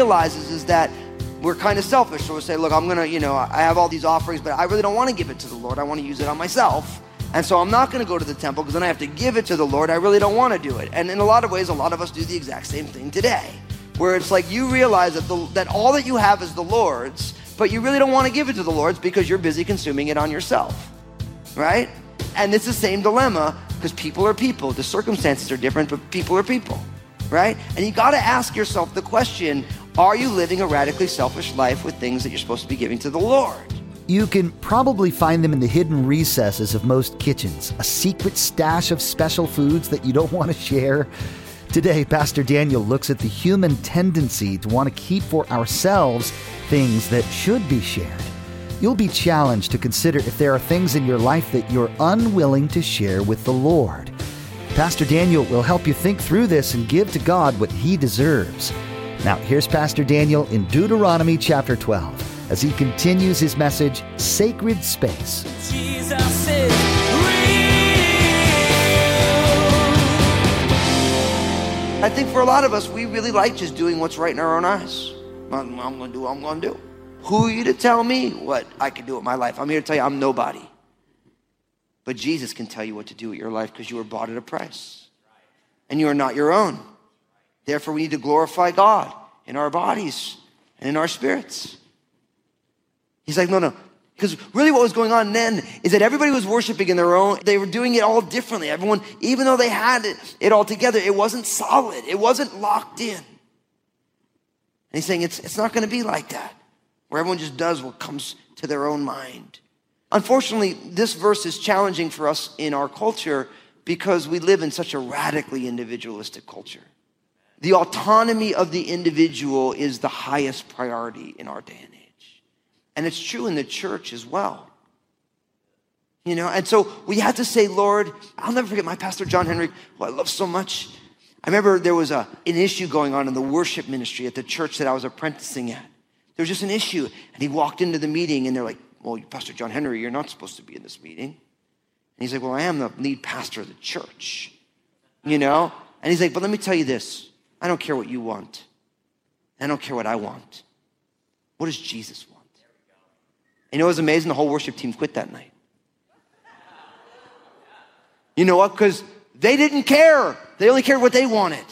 realizes is that we're kind of selfish. So we say, look, I'm going to, you know, I have all these offerings, but I really don't want to give it to the Lord. I want to use it on myself. And so I'm not going to go to the temple because then I have to give it to the Lord. I really don't want to do it. And in a lot of ways, a lot of us do the exact same thing today, where it's like you realize that, the, that all that you have is the Lord's, but you really don't want to give it to the Lord's because you're busy consuming it on yourself, right? And it's the same dilemma because people are people. The circumstances are different, but people are people, right? And you got to ask yourself the question are you living a radically selfish life with things that you're supposed to be giving to the Lord? You can probably find them in the hidden recesses of most kitchens, a secret stash of special foods that you don't want to share. Today, Pastor Daniel looks at the human tendency to want to keep for ourselves things that should be shared. You'll be challenged to consider if there are things in your life that you're unwilling to share with the Lord. Pastor Daniel will help you think through this and give to God what he deserves. Now, here's Pastor Daniel in Deuteronomy chapter 12 as he continues his message, Sacred Space. Jesus is real. I think for a lot of us, we really like just doing what's right in our own eyes. I'm, I'm going to do what I'm going to do. Who are you to tell me what I can do with my life? I'm here to tell you I'm nobody. But Jesus can tell you what to do with your life because you were bought at a price. And you are not your own. Therefore, we need to glorify God in our bodies and in our spirits. He's like, no, no. Because really what was going on then is that everybody was worshiping in their own, they were doing it all differently. Everyone, even though they had it, it all together, it wasn't solid. It wasn't locked in. And he's saying it's, it's not going to be like that, where everyone just does what comes to their own mind. Unfortunately, this verse is challenging for us in our culture because we live in such a radically individualistic culture. The autonomy of the individual is the highest priority in our day. And it's true in the church as well. You know, and so we have to say, Lord, I'll never forget my pastor, John Henry, who I love so much. I remember there was a, an issue going on in the worship ministry at the church that I was apprenticing at. There was just an issue. And he walked into the meeting and they're like, Well, Pastor John Henry, you're not supposed to be in this meeting. And he's like, Well, I am the lead pastor of the church, you know? And he's like, But let me tell you this I don't care what you want. I don't care what I want. What does Jesus want? And you know what was amazing? The whole worship team quit that night. You know what? Because they didn't care. They only cared what they wanted.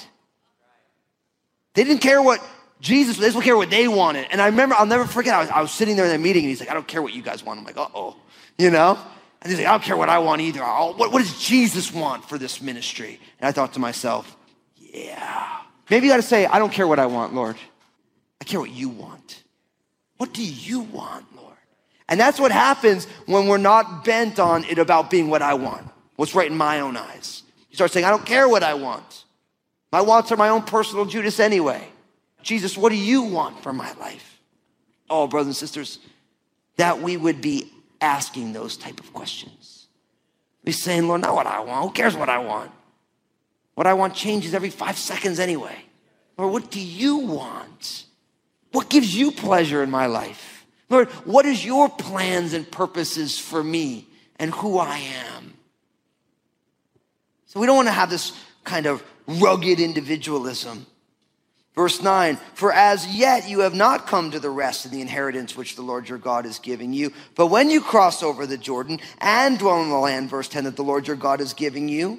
They didn't care what Jesus, they didn't care what they wanted. And I remember, I'll never forget, I was, I was sitting there in that meeting and he's like, I don't care what you guys want. I'm like, uh oh, you know? And he's like, I don't care what I want either. Oh, what, what does Jesus want for this ministry? And I thought to myself, yeah. Maybe you got to say, I don't care what I want, Lord. I care what you want. What do you want, Lord? And that's what happens when we're not bent on it about being what I want, what's right in my own eyes. You start saying, I don't care what I want. My wants are my own personal Judas anyway. Jesus, what do you want for my life? Oh, brothers and sisters, that we would be asking those type of questions. Be saying, Lord, not what I want. Who cares what I want? What I want changes every five seconds anyway. Lord, what do you want? What gives you pleasure in my life? Lord, what is your plans and purposes for me and who I am? So we don't want to have this kind of rugged individualism. Verse 9, for as yet you have not come to the rest of the inheritance which the Lord your God is giving you. But when you cross over the Jordan and dwell in the land, verse 10, that the Lord your God is giving you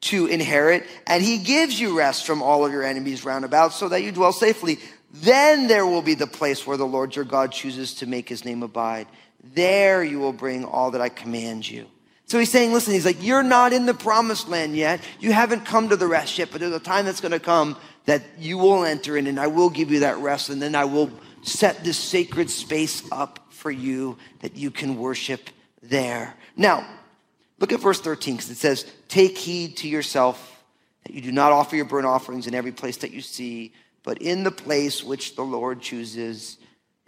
to inherit, and he gives you rest from all of your enemies round about so that you dwell safely, then there will be the place where the Lord your God chooses to make his name abide. There you will bring all that I command you. So he's saying, listen, he's like, you're not in the promised land yet. You haven't come to the rest yet, but there's a time that's going to come that you will enter in and I will give you that rest. And then I will set this sacred space up for you that you can worship there. Now, look at verse 13 because it says, take heed to yourself that you do not offer your burnt offerings in every place that you see, but in the place which the Lord chooses.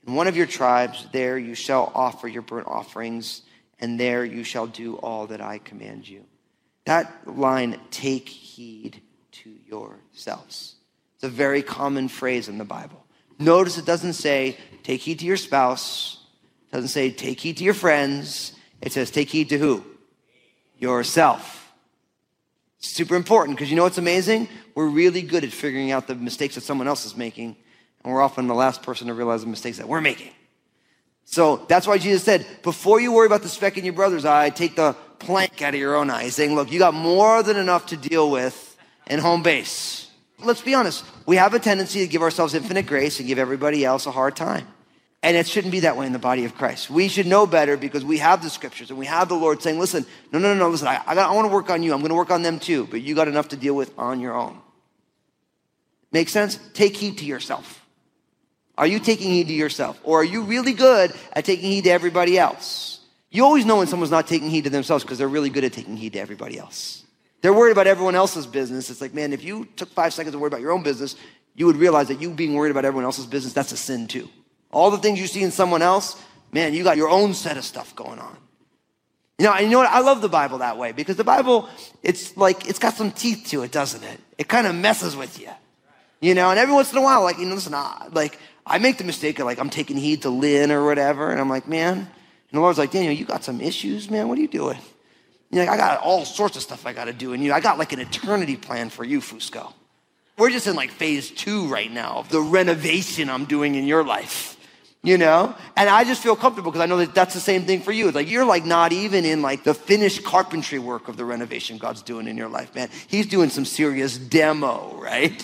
In one of your tribes, there you shall offer your burnt offerings and there you shall do all that I command you. That line, take heed to yourselves. It's a very common phrase in the Bible. Notice it doesn't say, take heed to your spouse. It doesn't say, take heed to your friends. It says, take heed to who? Yourself. Super important because you know what's amazing? We're really good at figuring out the mistakes that someone else is making, and we're often the last person to realize the mistakes that we're making. So that's why Jesus said, before you worry about the speck in your brother's eye, take the plank out of your own eye. He's saying, look, you got more than enough to deal with in home base. Let's be honest. We have a tendency to give ourselves infinite grace and give everybody else a hard time. And it shouldn't be that way in the body of Christ. We should know better because we have the scriptures and we have the Lord saying, listen, no, no, no, no, listen, I, I, I want to work on you. I'm going to work on them too, but you got enough to deal with on your own. Make sense? Take heed to yourself. Are you taking heed to yourself? Or are you really good at taking heed to everybody else? You always know when someone's not taking heed to themselves because they're really good at taking heed to everybody else. They're worried about everyone else's business. It's like, man, if you took five seconds to worry about your own business, you would realize that you being worried about everyone else's business, that's a sin too. All the things you see in someone else, man, you got your own set of stuff going on. You know, and you know what? I love the Bible that way because the Bible, it's like, it's got some teeth to it, doesn't it? It kind of messes with you. You know, and every once in a while, like, you know, listen, I, like, I make the mistake of like, I'm taking heed to Lynn or whatever, and I'm like, man, and the Lord's like, Daniel, you got some issues, man. What are you doing? You're like, I got all sorts of stuff I got to do, and you, I got like an eternity plan for you, Fusco. We're just in like phase two right now of the renovation I'm doing in your life you know? And I just feel comfortable because I know that that's the same thing for you. It's like you're like not even in like the finished carpentry work of the renovation God's doing in your life, man. He's doing some serious demo, right?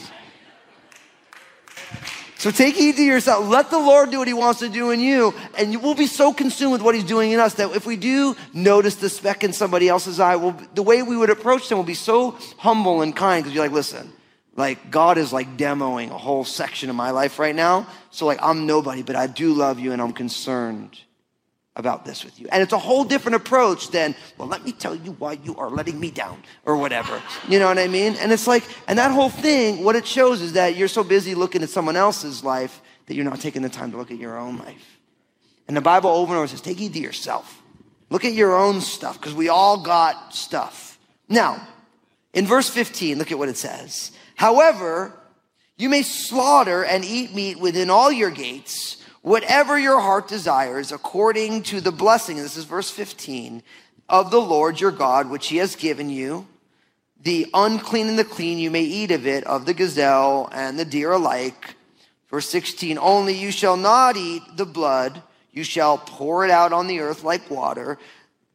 So take heed to yourself. Let the Lord do what he wants to do in you, and you will be so consumed with what he's doing in us that if we do notice the speck in somebody else's eye, will the way we would approach them will be so humble and kind because you're like, listen, like God is like demoing a whole section of my life right now. So like I'm nobody, but I do love you and I'm concerned about this with you. And it's a whole different approach than, well, let me tell you why you are letting me down or whatever. You know what I mean? And it's like, and that whole thing, what it shows is that you're so busy looking at someone else's life that you're not taking the time to look at your own life. And the Bible over and over says, take heed to yourself. Look at your own stuff because we all got stuff. Now, in verse 15, look at what it says. However, you may slaughter and eat meat within all your gates, whatever your heart desires, according to the blessing, this is verse 15, of the Lord your God, which he has given you. The unclean and the clean, you may eat of it, of the gazelle and the deer alike. Verse 16, only you shall not eat the blood, you shall pour it out on the earth like water.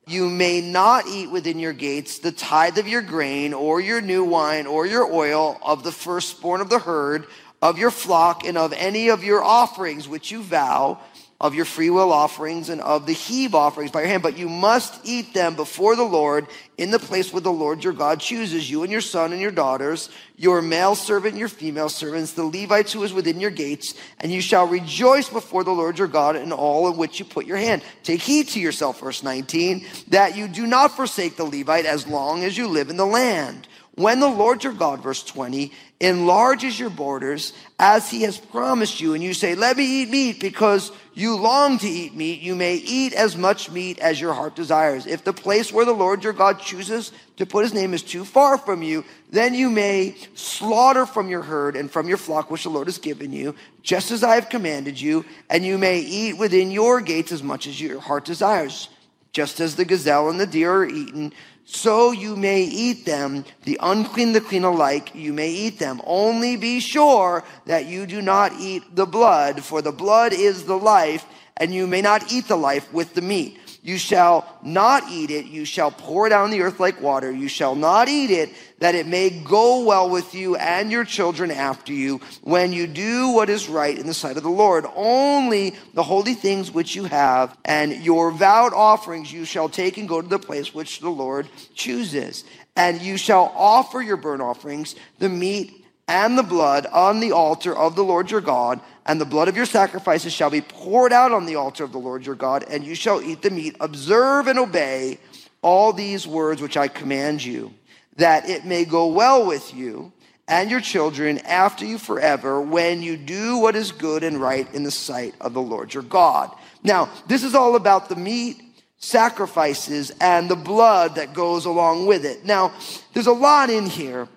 You may not eat within your gates the tithe of your grain or your new wine or your oil of the firstborn of the herd of your flock and of any of your offerings which you vow of your freewill offerings and of the heave offerings by your hand, but you must eat them before the Lord in the place where the Lord your God chooses you and your son and your daughters, your male servant and your female servants, the Levites who is within your gates, and you shall rejoice before the Lord your God in all of which you put your hand. Take heed to yourself, verse 19, that you do not forsake the Levite as long as you live in the land. When the Lord your God, verse 20, enlarges your borders as he has promised you, and you say, Let me eat meat because you long to eat meat, you may eat as much meat as your heart desires. If the place where the Lord your God chooses to put his name is too far from you, then you may slaughter from your herd and from your flock which the Lord has given you, just as I have commanded you, and you may eat within your gates as much as your heart desires. Just as the gazelle and the deer are eaten, so you may eat them. The unclean, the clean alike, you may eat them. Only be sure that you do not eat the blood, for the blood is the life, and you may not eat the life with the meat. You shall not eat it. You shall pour on the earth like water. You shall not eat it, that it may go well with you and your children after you when you do what is right in the sight of the Lord. Only the holy things which you have and your vowed offerings you shall take and go to the place which the Lord chooses. And you shall offer your burnt offerings, the meat and the blood on the altar of the Lord your God and the blood of your sacrifices shall be poured out on the altar of the Lord your God, and you shall eat the meat. Observe and obey all these words which I command you, that it may go well with you and your children after you forever when you do what is good and right in the sight of the Lord your God. Now, this is all about the meat sacrifices and the blood that goes along with it. Now, there's a lot in here,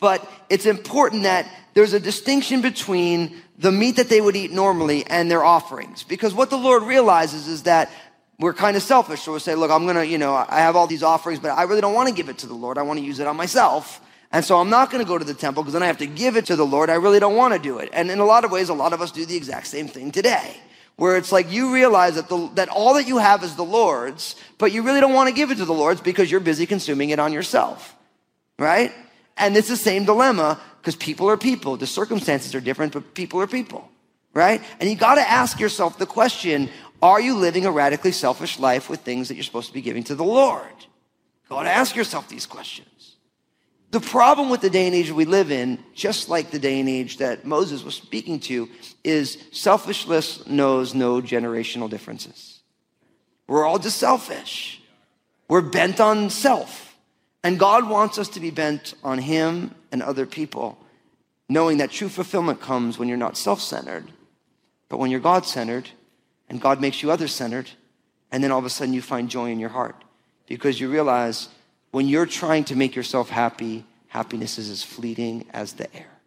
but it's important that there's a distinction between the meat that they would eat normally and their offerings. Because what the Lord realizes is that we're kind of selfish. So we'll say, look, I'm going to, you know, I have all these offerings, but I really don't want to give it to the Lord. I want to use it on myself. And so I'm not going to go to the temple because then I have to give it to the Lord. I really don't want to do it. And in a lot of ways, a lot of us do the exact same thing today, where it's like you realize that, the, that all that you have is the Lord's, but you really don't want to give it to the Lord's because you're busy consuming it on yourself, right? And it's the same dilemma because people are people. The circumstances are different, but people are people, right? And you got to ask yourself the question are you living a radically selfish life with things that you're supposed to be giving to the Lord? You got to ask yourself these questions. The problem with the day and age we live in, just like the day and age that Moses was speaking to, is selfishness knows no generational differences. We're all just selfish. We're bent on self. And God wants us to be bent on Him and other people, knowing that true fulfillment comes when you're not self centered, but when you're God centered and God makes you other centered, and then all of a sudden you find joy in your heart because you realize when you're trying to make yourself happy, happiness is as fleeting as the air.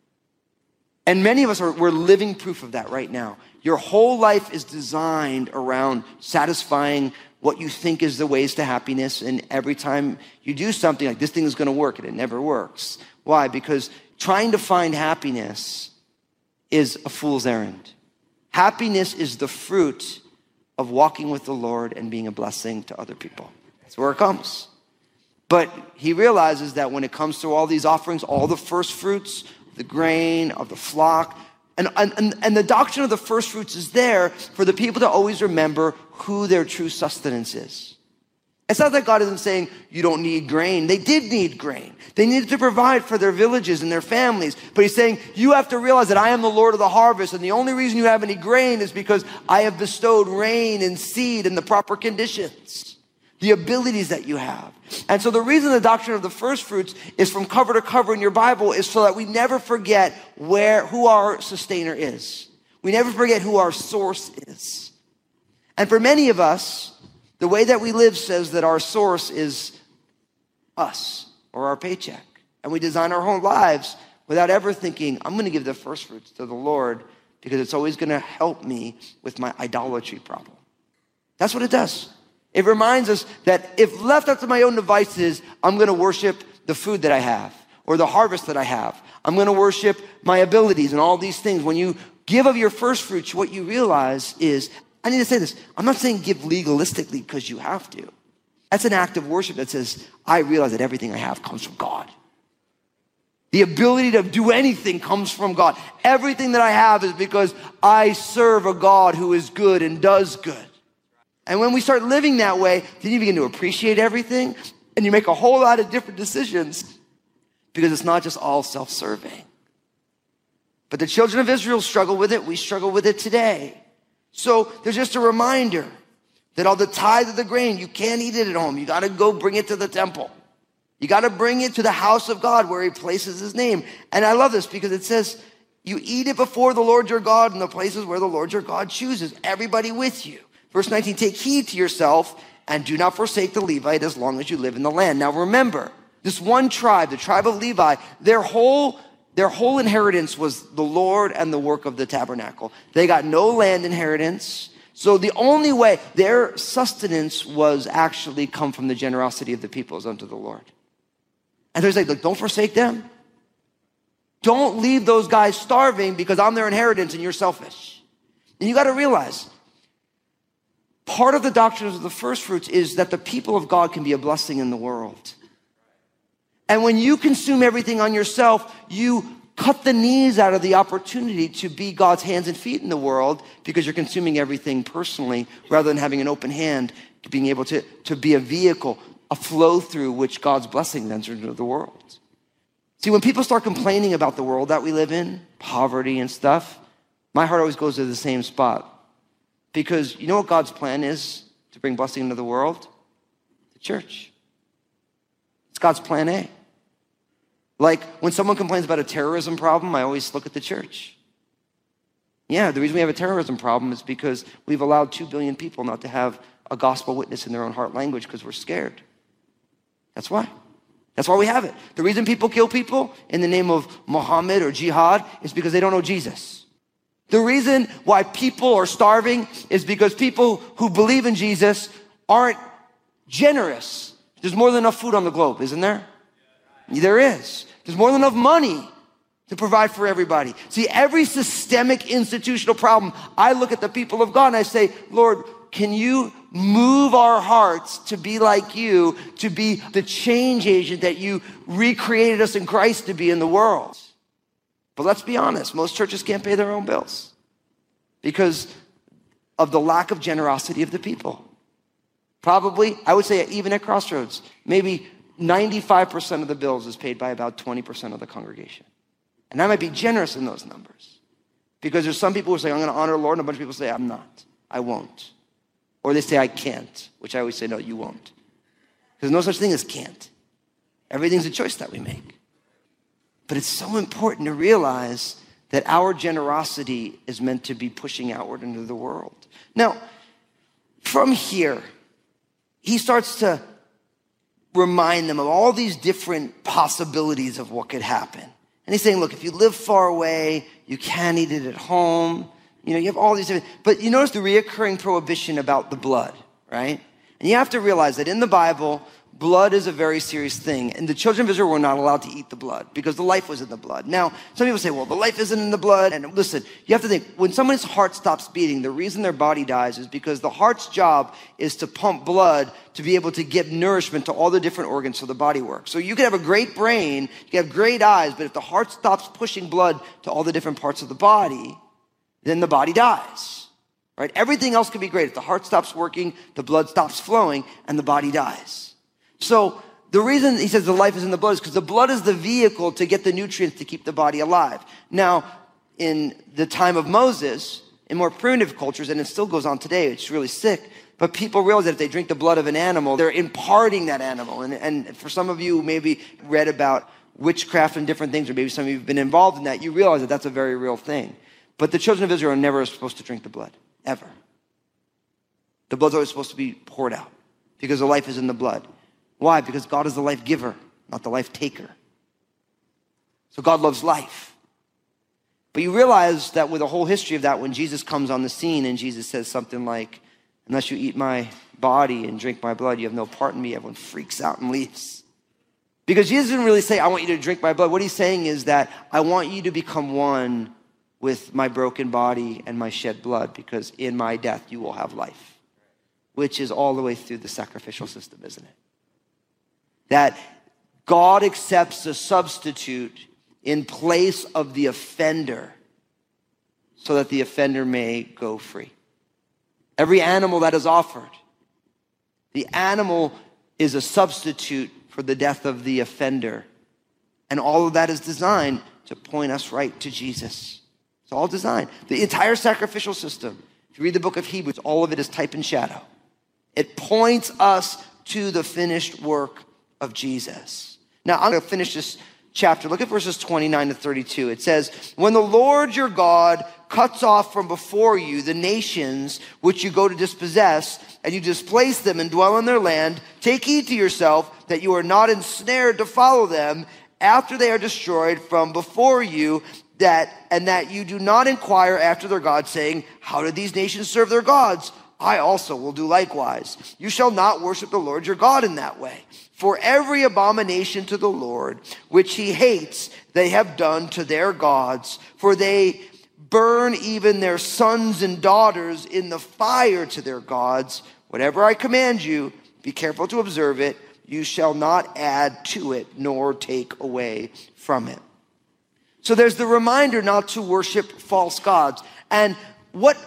And many of us are we're living proof of that right now. Your whole life is designed around satisfying what you think is the ways to happiness. And every time you do something like this thing is going to work, and it never works. Why? Because trying to find happiness is a fool's errand. Happiness is the fruit of walking with the Lord and being a blessing to other people. That's where it comes. But he realizes that when it comes to all these offerings, all the first fruits, the grain, of the flock, and, and, and the doctrine of the first fruits is there for the people to always remember who their true sustenance is. It's not that God isn't saying you don't need grain. They did need grain. They needed to provide for their villages and their families. But he's saying you have to realize that I am the Lord of the harvest. And the only reason you have any grain is because I have bestowed rain and seed in the proper conditions, the abilities that you have. And so the reason the doctrine of the first fruits is from cover to cover in your Bible is so that we never forget where, who our sustainer is. We never forget who our source is. And for many of us, the way that we live says that our source is us or our paycheck. And we design our whole lives without ever thinking, I'm going to give the first fruits to the Lord because it's always going to help me with my idolatry problem. That's what it does. It reminds us that if left up to my own devices, I'm going to worship the food that I have or the harvest that I have. I'm going to worship my abilities and all these things. When you give of your first fruits, what you realize is I need to say this. I'm not saying give legalistically because you have to. That's an act of worship that says, I realize that everything I have comes from God. The ability to do anything comes from God. Everything that I have is because I serve a God who is good and does good. And when we start living that way, then you begin to appreciate everything and you make a whole lot of different decisions because it's not just all self serving. But the children of Israel struggle with it. We struggle with it today. So there's just a reminder that all the tithe of the grain, you can't eat it at home. You got to go bring it to the temple. You got to bring it to the house of God where he places his name. And I love this because it says, you eat it before the Lord your God in the places where the Lord your God chooses, everybody with you. Verse 19, take heed to yourself and do not forsake the Levite as long as you live in the land. Now remember, this one tribe, the tribe of Levi, their whole their whole inheritance was the Lord and the work of the tabernacle. They got no land inheritance. So the only way their sustenance was actually come from the generosity of the peoples unto the Lord. And they're like, look, don't forsake them. Don't leave those guys starving because I'm their inheritance and you're selfish. And you got to realize, part of the doctrine of the first fruits is that the people of God can be a blessing in the world. And when you consume everything on yourself, you cut the knees out of the opportunity to be God's hands and feet in the world because you're consuming everything personally rather than having an open hand being able to, to be a vehicle, a flow through which God's blessing enters into the world. See, when people start complaining about the world that we live in, poverty and stuff, my heart always goes to the same spot. Because you know what God's plan is to bring blessing into the world? The church. God's plan A. Like when someone complains about a terrorism problem, I always look at the church. Yeah, the reason we have a terrorism problem is because we've allowed 2 billion people not to have a gospel witness in their own heart language because we're scared. That's why. That's why we have it. The reason people kill people in the name of Muhammad or jihad is because they don't know Jesus. The reason why people are starving is because people who believe in Jesus aren't generous. There's more than enough food on the globe, isn't there? There is. There's more than enough money to provide for everybody. See, every systemic institutional problem, I look at the people of God and I say, Lord, can you move our hearts to be like you, to be the change agent that you recreated us in Christ to be in the world? But let's be honest, most churches can't pay their own bills because of the lack of generosity of the people. Probably, I would say, even at Crossroads, maybe 95% of the bills is paid by about 20% of the congregation. And I might be generous in those numbers because there's some people who say, I'm going to honor the Lord, and a bunch of people say, I'm not. I won't. Or they say, I can't, which I always say, no, you won't. There's no such thing as can't. Everything's a choice that we make. But it's so important to realize that our generosity is meant to be pushing outward into the world. Now, from here, he starts to remind them of all these different possibilities of what could happen. And he's saying, look, if you live far away, you can't eat it at home. You know, you have all these different, but you notice the reoccurring prohibition about the blood, right? And you have to realize that in the Bible, blood is a very serious thing. And the children of Israel were not allowed to eat the blood because the life was in the blood. Now, some people say, well, the life isn't in the blood. And listen, you have to think when someone's heart stops beating, the reason their body dies is because the heart's job is to pump blood to be able to give nourishment to all the different organs so the body works. So you can have a great brain, you can have great eyes, but if the heart stops pushing blood to all the different parts of the body, then the body dies. Right? Everything else can be great. If the heart stops working, the blood stops flowing, and the body dies. So the reason he says the life is in the blood is because the blood is the vehicle to get the nutrients to keep the body alive. Now, in the time of Moses, in more primitive cultures, and it still goes on today, it's really sick. But people realize that if they drink the blood of an animal, they're imparting that animal. And, and for some of you who maybe read about witchcraft and different things, or maybe some of you have been involved in that, you realize that that's a very real thing. But the children of Israel are never supposed to drink the blood, ever. The blood's always supposed to be poured out because the life is in the blood. Why? Because God is the life giver, not the life taker. So God loves life. But you realize that with the whole history of that, when Jesus comes on the scene and Jesus says something like, Unless you eat my body and drink my blood, you have no part in me, everyone freaks out and leaves. Because Jesus didn't really say, I want you to drink my blood. What he's saying is that I want you to become one with my broken body and my shed blood, because in my death you will have life, which is all the way through the sacrificial system, isn't it? That God accepts a substitute in place of the offender so that the offender may go free. Every animal that is offered, the animal is a substitute for the death of the offender. And all of that is designed to point us right to Jesus. It's all designed. The entire sacrificial system, if you read the book of Hebrews, all of it is type and shadow. It points us to the finished work of Jesus. Now, I'm going to finish this chapter. Look at verses 29 to 32. It says, When the Lord your God cuts off from before you the nations which you go to dispossess, and you displace them and dwell in their land, take heed to yourself that you are not ensnared to follow them after they are destroyed from before you, that and that you do not inquire after their gods, saying, How did these nations serve their gods? I also will do likewise. You shall not worship the Lord your God in that way. For every abomination to the Lord, which he hates, they have done to their gods, for they burn even their sons and daughters in the fire to their gods. Whatever I command you, be careful to observe it. You shall not add to it, nor take away from it. So there's the reminder not to worship false gods. And what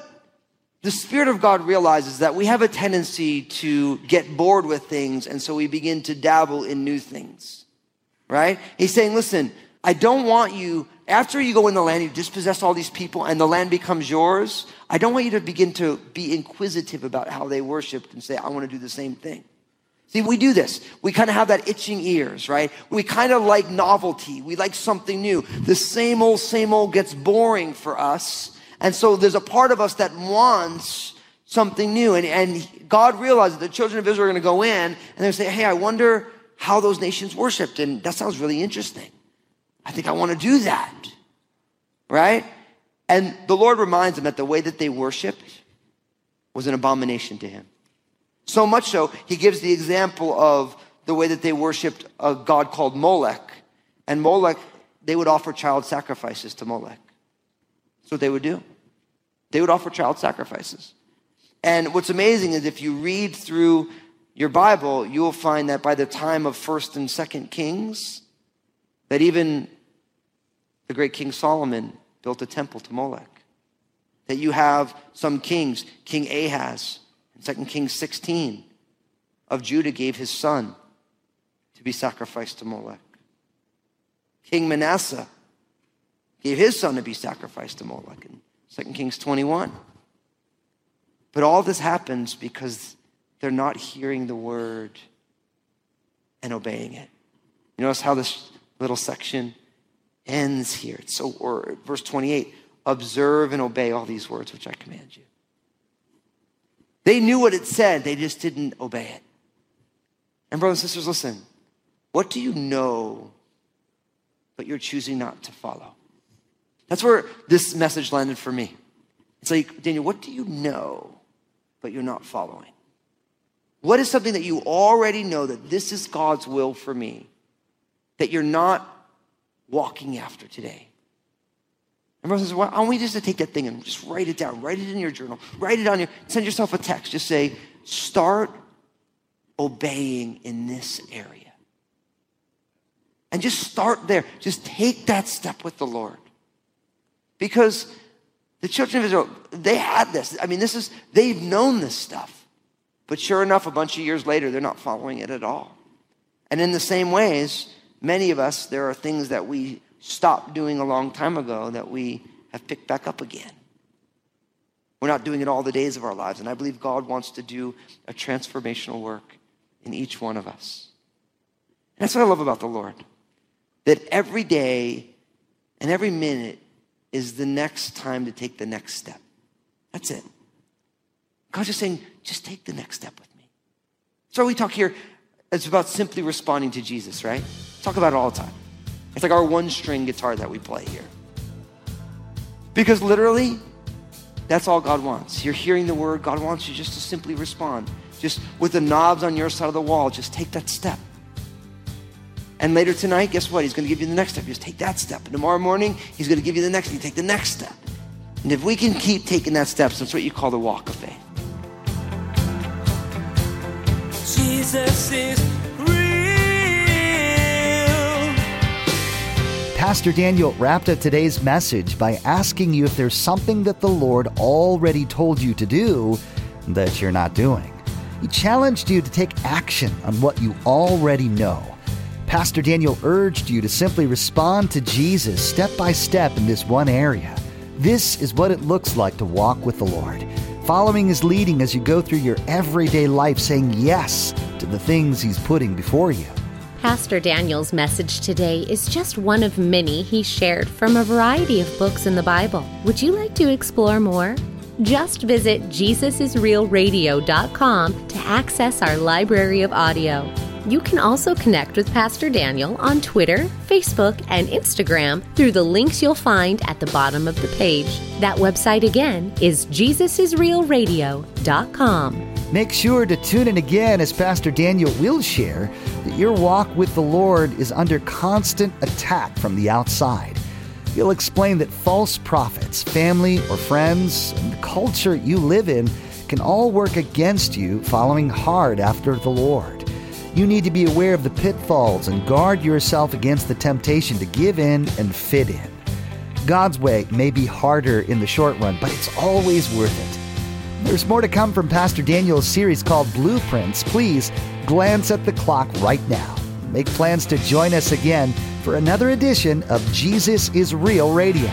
the Spirit of God realizes that we have a tendency to get bored with things, and so we begin to dabble in new things, right? He's saying, listen, I don't want you, after you go in the land, you dispossess all these people, and the land becomes yours. I don't want you to begin to be inquisitive about how they worshiped and say, I want to do the same thing. See, we do this. We kind of have that itching ears, right? We kind of like novelty. We like something new. The same old, same old gets boring for us. And so there's a part of us that wants something new. And, and God realized that the children of Israel are going to go in and they're say, hey, I wonder how those nations worshiped. And that sounds really interesting. I think I want to do that. Right? And the Lord reminds them that the way that they worshiped was an abomination to him. So much so, he gives the example of the way that they worshiped a god called Molech. And Molech, they would offer child sacrifices to Molech. That's what they would do. They would offer child sacrifices. And what's amazing is if you read through your Bible, you will find that by the time of 1st and 2nd Kings, that even the great King Solomon built a temple to Molech. That you have some kings, King Ahaz, in 2 Kings 16, of Judah gave his son to be sacrificed to Molech. King Manasseh gave his son to be sacrificed to Moloch in 2 Kings 21. But all this happens because they're not hearing the word and obeying it. You notice how this little section ends here. It's so word. Verse 28 observe and obey all these words which I command you. They knew what it said, they just didn't obey it. And, brothers and sisters, listen what do you know, but you're choosing not to follow? That's where this message landed for me. It's like, Daniel, what do you know, but you're not following? What is something that you already know that this is God's will for me, that you're not walking after today? And brothers says, why don't we just to take that thing and just write it down, write it in your journal, write it on your, send yourself a text, just say, start obeying in this area. And just start there. Just take that step with the Lord. Because the children of Israel, they had this. I mean, this is, they've known this stuff. But sure enough, a bunch of years later, they're not following it at all. And in the same ways, many of us, there are things that we stopped doing a long time ago that we have picked back up again. We're not doing it all the days of our lives. And I believe God wants to do a transformational work in each one of us. And that's what I love about the Lord. That every day and every minute is the next time to take the next step. That's it. God's just saying, just take the next step with me. So we talk here, it's about simply responding to Jesus, right? Talk about it all the time. It's like our one string guitar that we play here. Because literally, that's all God wants. You're hearing the word, God wants you just to simply respond. Just with the knobs on your side of the wall, just take that step. And later tonight, guess what? He's going to give you the next step. Just take that step. And tomorrow morning, he's going to give you the next. You take the next step. And if we can keep taking that step, that's what you call the walk of faith. Jesus is real. Pastor Daniel wrapped up today's message by asking you if there's something that the Lord already told you to do that you're not doing. He challenged you to take action on what you already know. Pastor Daniel urged you to simply respond to Jesus step by step in this one area. This is what it looks like to walk with the Lord. Following his leading as you go through your everyday life, saying yes to the things he's putting before you. Pastor Daniel's message today is just one of many he shared from a variety of books in the Bible. Would you like to explore more? Just visit JesusIsRealRadio.com to access our library of audio. You can also connect with Pastor Daniel on Twitter, Facebook, and Instagram through the links you'll find at the bottom of the page. That website again is JesusIsRealRadio.com. Make sure to tune in again as Pastor Daniel will share that your walk with the Lord is under constant attack from the outside. He'll explain that false prophets, family or friends, and the culture you live in can all work against you following hard after the Lord. You need to be aware of the pitfalls and guard yourself against the temptation to give in and fit in. God's way may be harder in the short run, but it's always worth it. There's more to come from Pastor Daniel's series called Blueprints. Please glance at the clock right now. Make plans to join us again for another edition of Jesus is Real Radio.